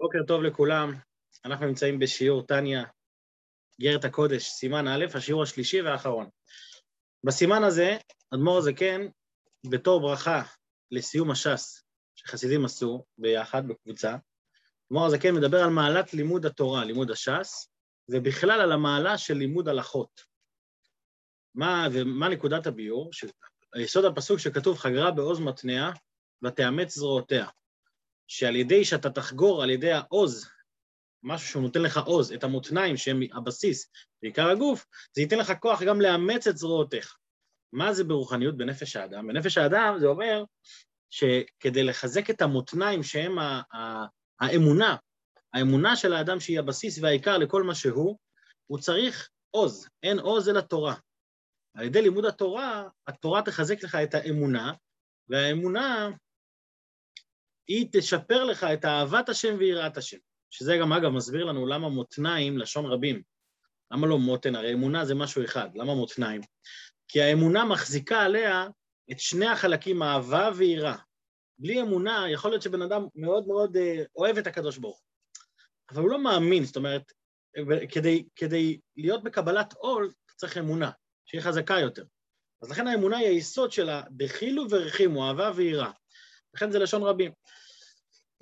בוקר טוב לכולם, אנחנו נמצאים בשיעור טניה, גרת הקודש, סימן א', השיעור השלישי והאחרון. בסימן הזה, אדמו"ר הזקן, בתור ברכה לסיום הש"ס שחסידים עשו ביחד, בקבוצה, אדמו"ר הזקן מדבר על מעלת לימוד התורה, לימוד הש"ס, ובכלל על המעלה של לימוד הלכות. מה, ומה נקודת הביור? היסוד הפסוק שכתוב חגרה בעוז מתניה ותאמץ זרועותיה. שעל ידי שאתה תחגור על ידי העוז, משהו שהוא נותן לך עוז, את המותניים שהם הבסיס בעיקר הגוף, זה ייתן לך כוח גם לאמץ את זרועותיך. מה זה ברוחניות בנפש האדם? בנפש האדם זה אומר שכדי לחזק את המותניים שהם האמונה, האמונה של האדם שהיא הבסיס והעיקר לכל מה שהוא, הוא צריך עוז, אין עוז אלא תורה. על ידי לימוד התורה, התורה תחזק לך את האמונה, והאמונה היא תשפר לך את אהבת השם ויראת השם. שזה גם, אגב, מסביר לנו למה מותניים, לשון רבים. למה לא מותן? הרי אמונה זה משהו אחד, למה מותניים? כי האמונה מחזיקה עליה את שני החלקים, אהבה ויראה. בלי אמונה, יכול להיות שבן אדם מאוד מאוד אה, אוהב את הקדוש ברוך הוא, אבל הוא לא מאמין, זאת אומרת, כדי, כדי להיות בקבלת עול, צריך אמונה, שהיא חזקה יותר. אז לכן האמונה היא היסוד שלה, דחילו ורחימו, אהבה ויראה. לכן זה לשון רבים.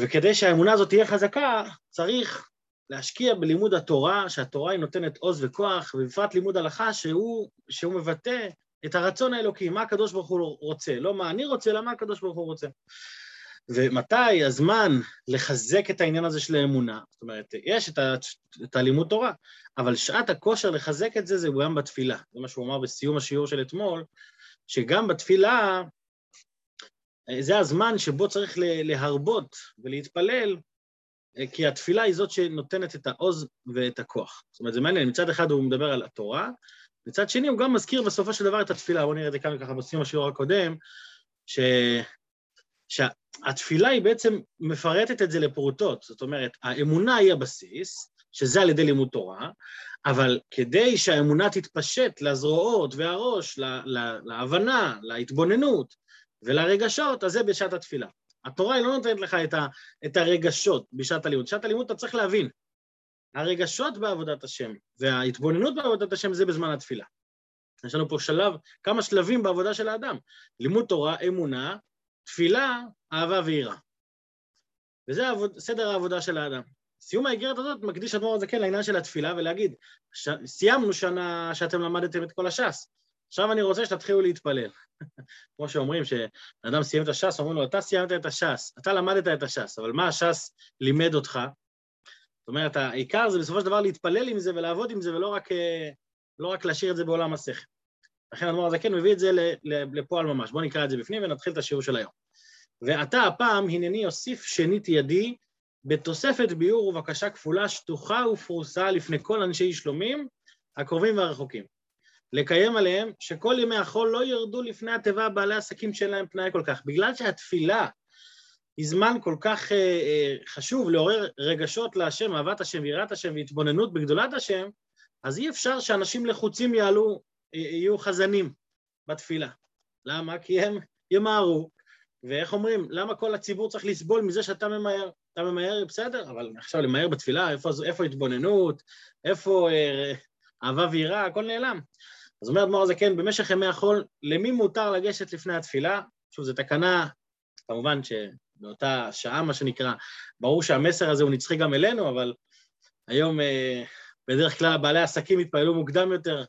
וכדי שהאמונה הזאת תהיה חזקה, צריך להשקיע בלימוד התורה, שהתורה היא נותנת עוז וכוח, ובפרט לימוד הלכה שהוא, שהוא מבטא את הרצון האלוקי, מה הקדוש ברוך הוא רוצה, לא מה אני רוצה, אלא מה הקדוש ברוך הוא רוצה. ומתי הזמן לחזק את העניין הזה של האמונה? זאת אומרת, יש את, ה, את הלימוד תורה, אבל שעת הכושר לחזק את זה זה גם בתפילה. זה מה שהוא אמר בסיום השיעור של אתמול, שגם בתפילה זה הזמן שבו צריך להרבות ולהתפלל, כי התפילה היא זאת שנותנת את העוז ואת הכוח. זאת אומרת, זה מעניין, מצד אחד הוא מדבר על התורה, מצד שני הוא גם מזכיר בסופו של דבר את התפילה. בואו נראה את זה כאן ככה בסיום השיעור הקודם, ש... שהתפילה היא בעצם מפרטת את זה לפרוטות, זאת אומרת, האמונה היא הבסיס, שזה על ידי לימוד תורה, אבל כדי שהאמונה תתפשט לזרועות והראש, להבנה, להתבוננות, ולרגשות, אז זה בשעת התפילה. התורה היא לא נותנת לך את, ה, את הרגשות בשעת הלימוד. בשעת הלימוד אתה צריך להבין. הרגשות בעבודת השם וההתבוננות בעבודת השם זה בזמן התפילה. יש לנו פה שלב, כמה שלבים בעבודה של האדם. לימוד תורה, אמונה, תפילה, אהבה ויראה. וזה עבוד, סדר העבודה של האדם. סיום האיגרת הזאת מקדיש אדמו"ר הזקן לעניין של התפילה ולהגיד, ש... סיימנו שנה שאתם למדתם את כל הש"ס, עכשיו אני רוצה שתתחילו להתפלל. כמו שאומרים, שאדם סיים את הש"ס, אומרים לו, אתה סיימת את הש"ס, אתה למדת את הש"ס, אבל מה הש"ס לימד אותך? זאת אומרת, העיקר זה בסופו של דבר להתפלל עם זה ולעבוד עם זה, ולא רק, אה, לא רק להשאיר את זה בעולם השכל. לכן אדמו"ר הזקן מביא את זה לפועל ממש. בואו נקרא את זה בפנים ונתחיל את השיעור של היום. ועתה הפעם הנני אוסיף שנית ידי בתוספת ביאור ובקשה כפולה שטוחה ופרוסה לפני כל אנשי שלומים, הקרובים והרחוקים. לקיים עליהם שכל ימי החול לא ירדו לפני התיבה בעלי עסקים שאין להם פנאי כל כך. בגלל שהתפילה היא זמן כל כך אה, אה, חשוב לעורר רגשות להשם, אהבת השם ויראת השם והתבוננות בגדולת השם, אז אי אפשר שאנשים לחוצים יעלו, אה, יהיו חזנים בתפילה. למה? כי הם ימהרו, ואיך אומרים, למה כל הציבור צריך לסבול מזה שאתה ממהר? אתה ממהר, בסדר, אבל עכשיו למהר בתפילה, איפה, איפה התבוננות, איפה אה, אהבה ויראה, הכל נעלם. אז אומר אדמו"ר הזקן, במשך ימי החול, למי מותר לגשת לפני התפילה? שוב, זו תקנה, כמובן שבאותה שעה, מה שנקרא, ברור שהמסר הזה הוא נצחי גם אלינו, אבל היום אה, בדרך כלל בעלי עסקים יתפעלו מוקדם יותר,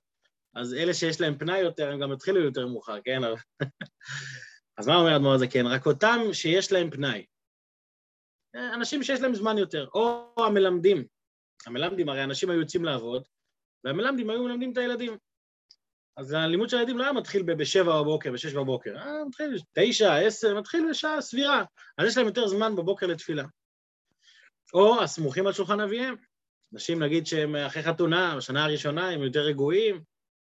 אז אלה שיש להם פנאי יותר, הם גם יתחילו יותר מאוחר, כן? אז מה אומר אדמו"ר הזקן? רק אותם שיש להם פנאי. אנשים שיש להם זמן יותר, או המלמדים. המלמדים, הרי אנשים היו יוצאים לעבוד, והמלמדים היו מלמדים את הילדים. אז הלימוד של הילדים לא היה מתחיל בשבע בבוקר, בשש בבוקר, היה מתחיל בתשע, עשר, מתחיל בשעה סבירה. אז יש להם יותר זמן בבוקר לתפילה. או הסמוכים על שולחן אביהם. אנשים, נגיד שהם אחרי חתונה, בשנה הראשונה, הם יותר רגועים,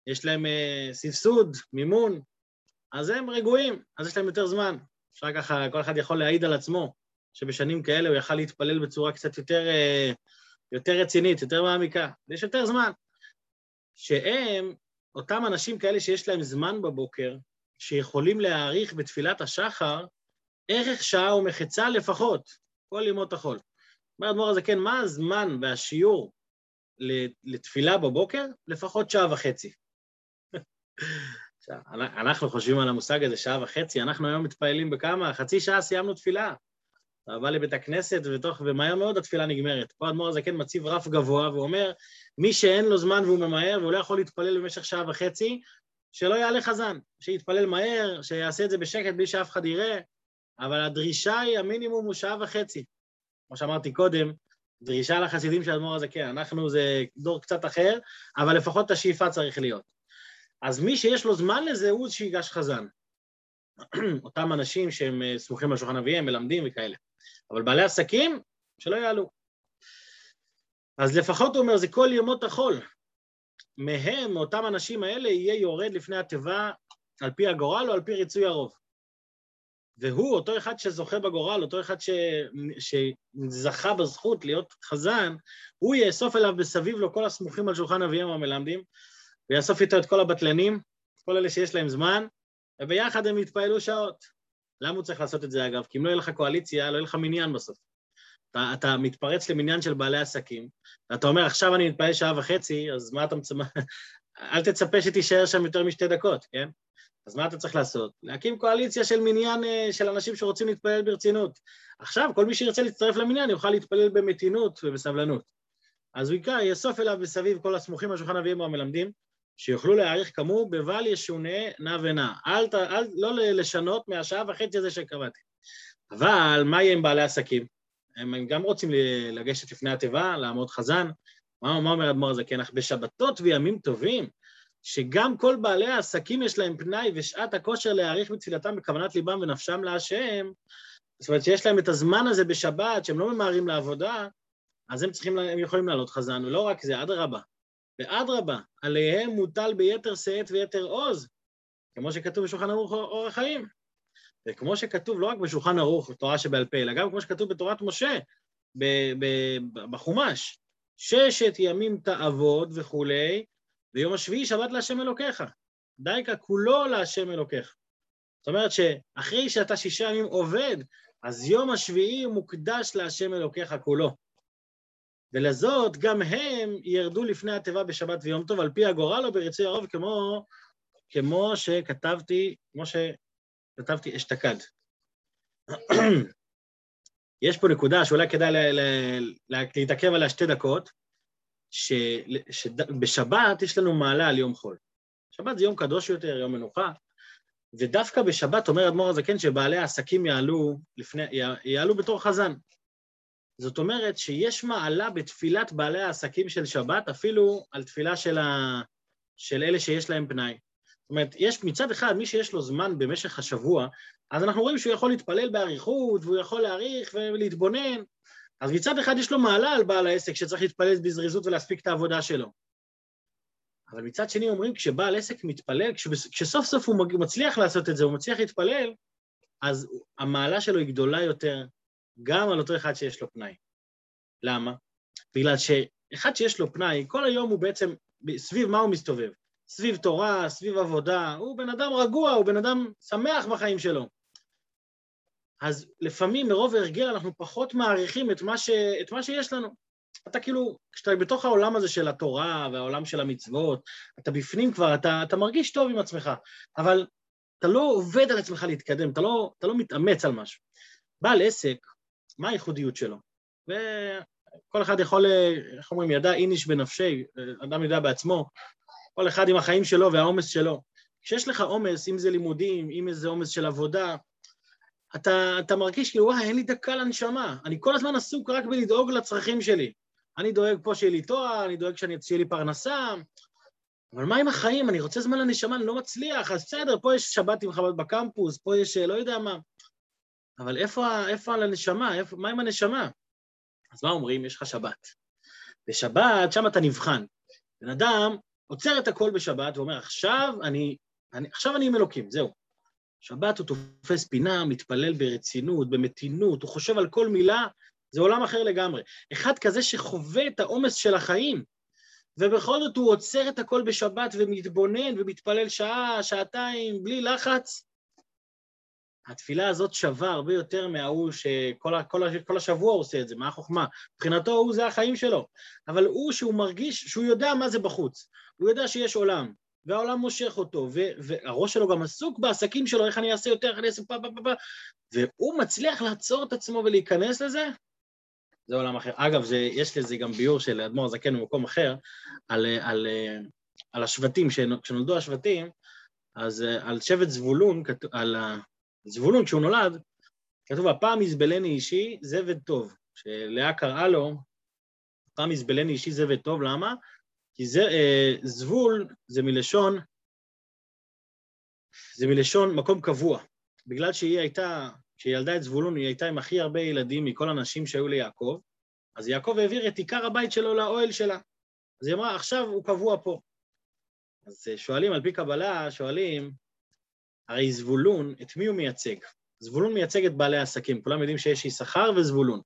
יש להם אה, סבסוד, מימון, אז הם רגועים, אז יש להם יותר זמן. אפשר ככה, כל אחד יכול להעיד על עצמו, שבשנים כאלה הוא יכל להתפלל בצורה קצת יותר, אה, יותר רצינית, יותר מעמיקה, ויש יותר זמן. שהם אותם אנשים כאלה שיש להם זמן בבוקר, שיכולים להעריך בתפילת השחר ערך שעה ומחצה לפחות, כל ימות החול. אומר אדמו"ר הזקן, מה הזמן והשיעור לתפילה בבוקר? לפחות שעה וחצי. אנחנו חושבים על המושג הזה שעה וחצי, אנחנו היום מתפעלים בכמה? חצי שעה סיימנו תפילה. אתה בא לבית הכנסת, ותוך, ומהר מאוד התפילה נגמרת. פה אדמו"ר הזקן מציב רף גבוה, ואומר, מי שאין לו זמן והוא ממהר, והוא לא יכול להתפלל במשך שעה וחצי, שלא יעלה חזן, שיתפלל מהר, שיעשה את זה בשקט בלי שאף אחד יראה, אבל הדרישה היא, המינימום הוא שעה וחצי. כמו שאמרתי קודם, דרישה לחסידים של אדמו"ר הזקן, אנחנו זה דור קצת אחר, אבל לפחות את השאיפה צריך להיות. אז מי שיש לו זמן לזה הוא שיגש חזן. אותם אנשים שהם אה, סמוכים על שולחן אביהם, מלמדים וכאלה. אבל בעלי עסקים, שלא יעלו. אז לפחות הוא אומר, זה כל ימות החול. מהם, מאותם אנשים האלה, יהיה יורד לפני התיבה על פי הגורל או על פי ריצוי הרוב. והוא, אותו אחד שזוכה בגורל, אותו אחד ש... שזכה בזכות להיות חזן, הוא יאסוף אליו בסביב לו כל הסמוכים על שולחן אביהם המלמדים, ויאסוף איתו את כל הבטלנים, כל אלה שיש להם זמן, וביחד הם יתפעלו שעות. למה הוא צריך לעשות את זה אגב? כי אם לא יהיה לך קואליציה, לא יהיה לך מניין בסוף. אתה, אתה מתפרץ למניין של בעלי עסקים, ואתה אומר, עכשיו אני מתפעל שעה וחצי, אז מה אתה? אל תצפה שתישאר שם יותר משתי דקות, כן? אז מה אתה צריך לעשות? להקים קואליציה של מניין אה, של אנשים שרוצים להתפלל ברצינות. עכשיו, כל מי שירצה להצטרף למניין יוכל להתפלל במתינות ובסבלנות. אז הוא יקרא, יאסוף אליו מסביב כל הסמוכים על שולחן אביהם והמלמדים, שיוכלו להעריך כאמור בבל ישונה נע ונע. אל, אל, לא לשנות מהשעה וחצי הזה שקבעתי. אבל מה יהיה עם בעלי עסקים? הם, הם גם רוצים לגשת לפני התיבה, לעמוד חזן. מה, מה אומר אדמו"ר הזקן? אך בשבתות וימים טובים, שגם כל בעלי העסקים יש להם פנאי ושעת הכושר להעריך בתפילתם בכוונת ליבם ונפשם להשם, זאת אומרת שיש להם את הזמן הזה בשבת, שהם לא ממהרים לעבודה, אז הם צריכים, הם יכולים לעלות חזן, ולא רק זה, אדרבה. ואדרבה, עליהם מוטל ביתר שאת ויתר עוז, כמו שכתוב בשולחן ערוך אורח חיים. וכמו שכתוב לא רק בשולחן ערוך, תורה שבעל פה, אלא גם כמו שכתוב בתורת משה, בחומש, ששת ימים תעבוד וכולי, ויום השביעי שבת להשם אלוקיך. דייקה כולו להשם אלוקיך. זאת אומרת שאחרי שאתה שישה ימים עובד, אז יום השביעי מוקדש להשם אלוקיך כולו. ולזאת גם הם ירדו לפני התיבה בשבת ויום טוב, על פי הגורל או בריצוי הרוב, כמו, כמו שכתבתי, כמו שכתבתי אשתקד. יש פה נקודה שאולי כדאי להתעכב עליה שתי דקות, שבשבת יש לנו מעלה על יום חול. שבת זה יום קדוש יותר, יום מנוחה, ודווקא בשבת אומר אדמו"ר הזקן שבעלי העסקים יעלו, לפני, יעלו בתור חזן. זאת אומרת שיש מעלה בתפילת בעלי העסקים של שבת, אפילו על תפילה של, ה... של אלה שיש להם פנאי. זאת אומרת, יש מצד אחד, מי שיש לו זמן במשך השבוע, אז אנחנו רואים שהוא יכול להתפלל באריכות, והוא יכול להעריך ולהתבונן, אז מצד אחד יש לו מעלה על בעל העסק שצריך להתפלל בזריזות ולהספיק את העבודה שלו. אבל מצד שני אומרים, כשבעל עסק מתפלל, כשסוף סוף הוא מצליח לעשות את זה, הוא מצליח להתפלל, אז המעלה שלו היא גדולה יותר, גם על אותו אחד שיש לו פנאי. למה? בגלל שאחד שיש לו פנאי, כל היום הוא בעצם, סביב מה הוא מסתובב? סביב תורה, סביב עבודה, הוא בן אדם רגוע, הוא בן אדם שמח בחיים שלו. אז לפעמים מרוב הרגל אנחנו פחות מעריכים את מה, ש... את מה שיש לנו. אתה כאילו, כשאתה בתוך העולם הזה של התורה והעולם של המצוות, אתה בפנים כבר, אתה, אתה מרגיש טוב עם עצמך, אבל אתה לא עובד על עצמך להתקדם, אתה לא, אתה לא מתאמץ על משהו. בעל עסק, מה הייחודיות שלו? וכל אחד יכול, איך אומרים, ידע איניש בנפשי, אדם יודע בעצמו, כל אחד עם החיים שלו והעומס שלו. כשיש לך עומס, אם זה לימודים, אם זה עומס של עבודה, אתה, אתה מרגיש כאילו, וואי, אין לי דקה לנשמה. אני כל הזמן עסוק רק בלדאוג לצרכים שלי. אני דואג פה שיהיה לי תואר, אני דואג שיהיה לי פרנסה, אבל מה עם החיים? אני רוצה זמן לנשמה, אני לא מצליח, אז בסדר, פה יש שבת עם חב"ד בקמפוס, פה יש לא יודע מה. אבל איפה, איפה על הנשמה? איפה, מה עם הנשמה? אז מה אומרים? יש לך שבת. בשבת, שם אתה נבחן. בן אדם עוצר את הכל בשבת ואומר, עכשיו אני, אני, עכשיו אני עם אלוקים, זהו. שבת הוא תופס פינה, מתפלל ברצינות, במתינות, הוא חושב על כל מילה, זה עולם אחר לגמרי. אחד כזה שחווה את העומס של החיים, ובכל זאת הוא עוצר את הכל בשבת ומתבונן ומתפלל שעה, שעתיים, בלי לחץ, התפילה הזאת שווה הרבה יותר מההוא שכל כל, כל השבוע הוא עושה את זה, מה החוכמה? מבחינתו הוא זה החיים שלו. אבל הוא שהוא מרגיש, שהוא יודע מה זה בחוץ. הוא יודע שיש עולם, והעולם מושך אותו, והראש שלו גם עסוק בעסקים שלו, איך אני אעשה יותר, איך אני אעשה פה, פה, פה, פה, והוא מצליח לעצור את עצמו ולהיכנס לזה, זה עולם אחר. אגב, זה, יש לזה גם ביור של אדמו"ר זקן במקום אחר, על, על, על השבטים, כשנולדו השבטים, אז על שבט זבולון, על זבולון, כשהוא נולד, כתוב, הפעם יזבלני אישי זבד טוב, שלאה קראה לו, הפעם יזבלני אישי זבד טוב, למה? כי זה, אה, זבול זה מלשון, זה מלשון מקום קבוע. בגלל שהיא הייתה, כשהיא ילדה את זבולון, היא הייתה עם הכי הרבה ילדים מכל הנשים שהיו ליעקב, אז יעקב העביר את עיקר הבית שלו לאוהל שלה. אז היא אמרה, עכשיו הוא קבוע פה. אז אה, שואלים, על פי קבלה, שואלים, הרי זבולון, את מי הוא מייצג? זבולון מייצג את בעלי העסקים, כולם יודעים שיש יששכר וזבולון.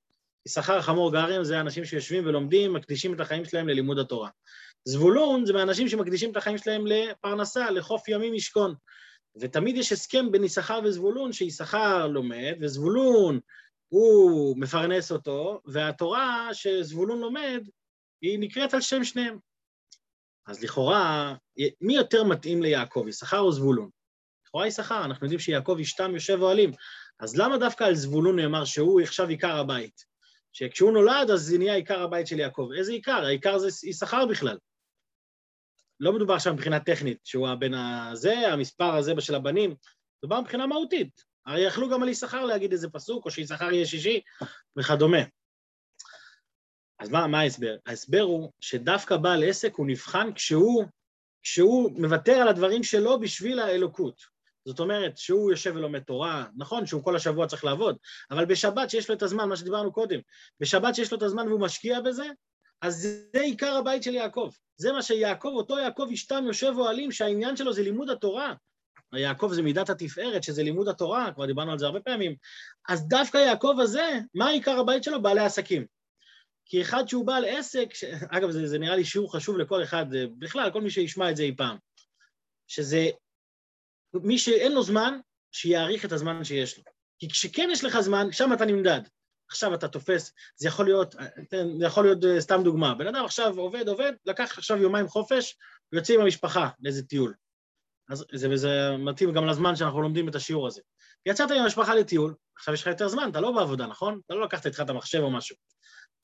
יששכר חמור גרים זה אנשים שיושבים ולומדים, מקדישים את החיים שלהם ללימוד התורה. זבולון זה מאנשים שמקדישים את החיים שלהם לפרנסה, לחוף ימים ישכון. ותמיד יש הסכם בין יששכר וזבולון, שיששכר לומד, וזבולון הוא מפרנס אותו, והתורה שזבולון לומד, היא נקראת על שם שניהם. אז לכאורה, מי יותר מתאים ליעקב, יששכר או זבולון? לכאורה יששכר, אנחנו יודעים שיעקב אשתם יושב אוהלים. אז למה דווקא על זבולון נאמר שהוא עכשיו עיקר הבית? שכשהוא נולד אז זה נהיה עיקר הבית של יעקב. איזה עיקר? העיקר זה יששכר בכלל. לא מדובר עכשיו מבחינה טכנית, שהוא הבן הזה, המספר הזה של הבנים, מדובר מבחינה מהותית. הרי יכלו גם על יששכר להגיד איזה פסוק, או שיששכר יהיה שישי, וכדומה. אז מה, מה ההסבר? ההסבר הוא שדווקא בעל עסק הוא נבחן כשהוא, כשהוא מוותר על הדברים שלו בשביל האלוקות. זאת אומרת, שהוא יושב ולומד תורה, נכון שהוא כל השבוע צריך לעבוד, אבל בשבת שיש לו את הזמן, מה שדיברנו קודם, בשבת שיש לו את הזמן והוא משקיע בזה, אז זה עיקר הבית של יעקב. זה מה שיעקב, אותו יעקב אשתם יושב אוהלים, שהעניין שלו זה לימוד התורה. יעקב זה מידת התפארת, שזה לימוד התורה, כבר דיברנו על זה הרבה פעמים. אז דווקא יעקב הזה, מה עיקר הבית שלו? בעלי עסקים. כי אחד שהוא בעל עסק, ש... אגב, זה, זה נראה לי שיעור חשוב לכל אחד, בכלל, כל מי שישמע את זה אי פעם, שזה מי שאין לו זמן, שיעריך את הזמן שיש לו. כי כשכן יש לך זמן, שם אתה נמדד. עכשיו אתה תופס, זה יכול להיות, זה יכול להיות אה, סתם דוגמה, בן אדם עכשיו עובד, עובד, לקח עכשיו יומיים חופש, ויוצא עם המשפחה לאיזה טיול. אז זה, וזה מתאים גם לזמן שאנחנו לומדים את השיעור הזה. יצאת עם המשפחה לטיול, עכשיו יש לך יותר זמן, אתה לא בעבודה, נכון? אתה לא לקחת איתך את המחשב או משהו.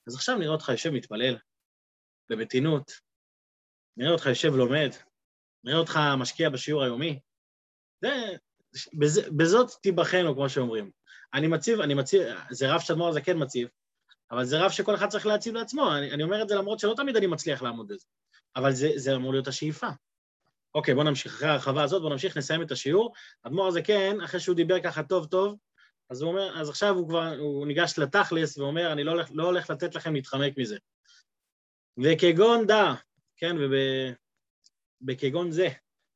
אז עכשיו נראה אותך יושב מתפלל, במתינות, נראה אותך יושב לומד, נראה אותך משקיע בשיעור היומי, זה, בז, בזאת תיבחנו, כמו שאומרים. אני מציב, אני מציב, זה רב שאדמו"ר הזה כן מציב, אבל זה רב שכל אחד צריך להציב לעצמו. אני, אני אומר את זה למרות שלא תמיד אני מצליח לעמוד בזה, אבל זה, זה אמור להיות השאיפה. אוקיי, בואו נמשיך, אחרי ההרחבה הזאת, בואו נמשיך, נסיים את השיעור. אדמו"ר הזה כן, אחרי שהוא דיבר ככה טוב טוב, אז הוא אומר, אז עכשיו הוא כבר, הוא ניגש לתכלס ואומר, אני לא הולך, לא הולך לתת לכם להתחמק מזה. וכגון דע, כן, ובכגון זה,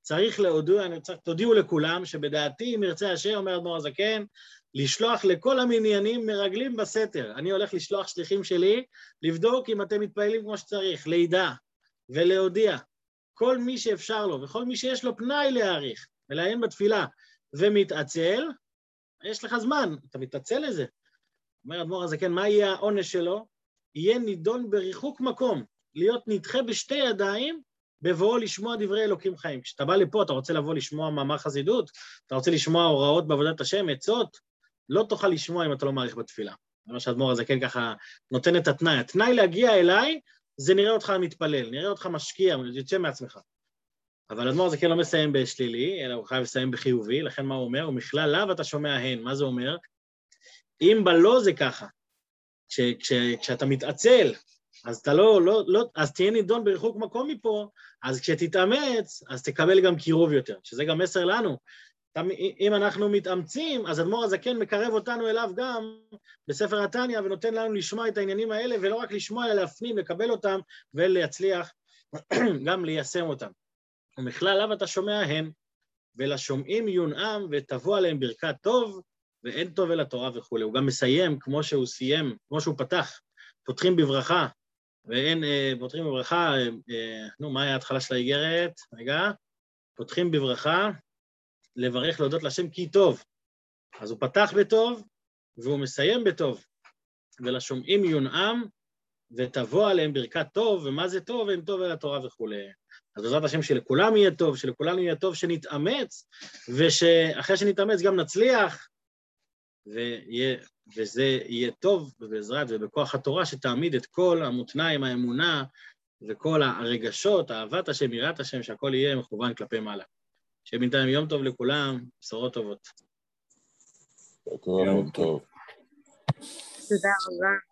צריך להודיע, תודיעו לכולם שבדעתי אם ירצה השם, אומר אדמו"ר הזקן, לשלוח לכל המניינים מרגלים בסתר. אני הולך לשלוח שליחים שלי, לבדוק אם אתם מתפעלים כמו שצריך, לידע ולהודיע. כל מי שאפשר לו וכל מי שיש לו פנאי להעריך ולעיין בתפילה ומתעצל, יש לך זמן, אתה מתעצל לזה. אומר אדמו"ר הזקן, מה יהיה העונש שלו? יהיה נידון בריחוק מקום, להיות נדחה בשתי ידיים בבואו לשמוע דברי אלוקים חיים. כשאתה בא לפה, אתה רוצה לבוא לשמוע מאמר חסידות, אתה רוצה לשמוע הוראות בעבודת השם, עצות, לא תוכל לשמוע אם אתה לא מעריך בתפילה. זה מה שהאדמו"ר הזה כן ככה נותן את התנאי. התנאי להגיע אליי זה נראה אותך מתפלל, נראה אותך משקיע, יוצא מעצמך. אבל האדמו"ר הזה כן לא מסיים בשלילי, אלא הוא חייב לסיים בחיובי, לכן מה הוא אומר? ומכלל לאו אתה שומע הן. מה זה אומר? אם בלא זה ככה, כש, כש, כשאתה מתעצל אז אתה לא, לא, לא, אז תהיה נידון בריחוק מקום מפה, אז כשתתאמץ, אז תקבל גם קירוב יותר, שזה גם מסר לנו. אם אנחנו מתאמצים, אז אדמו"ר הזקן מקרב אותנו אליו גם בספר התניא ונותן לנו לשמוע את העניינים האלה, ולא רק לשמוע, אלא להפנים, לקבל אותם ולהצליח גם ליישם אותם. ומכלל לאו אתה שומע הן, ולשומעים יונעם ותבוא עליהם ברכת טוב, ואין טוב אל התורה וכולי. הוא גם מסיים כמו שהוא סיים, כמו שהוא פתח, פותחים בברכה, ואין, אה, פותחים בברכה, אה, אה, נו, מה היה ההתחלה של האיגרת? רגע, פותחים בברכה, לברך, להודות להשם כי טוב. אז הוא פתח בטוב והוא מסיים בטוב. ולשומעים יונעם ותבוא עליהם ברכת טוב, ומה זה טוב? ואם טוב אל התורה וכולי. אז בעזרת השם שלכולם יהיה טוב, שלכולנו יהיה טוב, שנתאמץ, ושאחרי שנתאמץ גם נצליח, ויהיה, וזה יהיה טוב בעזרת ובכוח התורה שתעמיד את כל המותניים, האמונה וכל הרגשות, אהבת השם, יראת השם, שהכל יהיה מכוון כלפי מעלה. שיהיה בינתיים יום טוב לכולם, בשורות טובות. יום טוב. תודה רבה.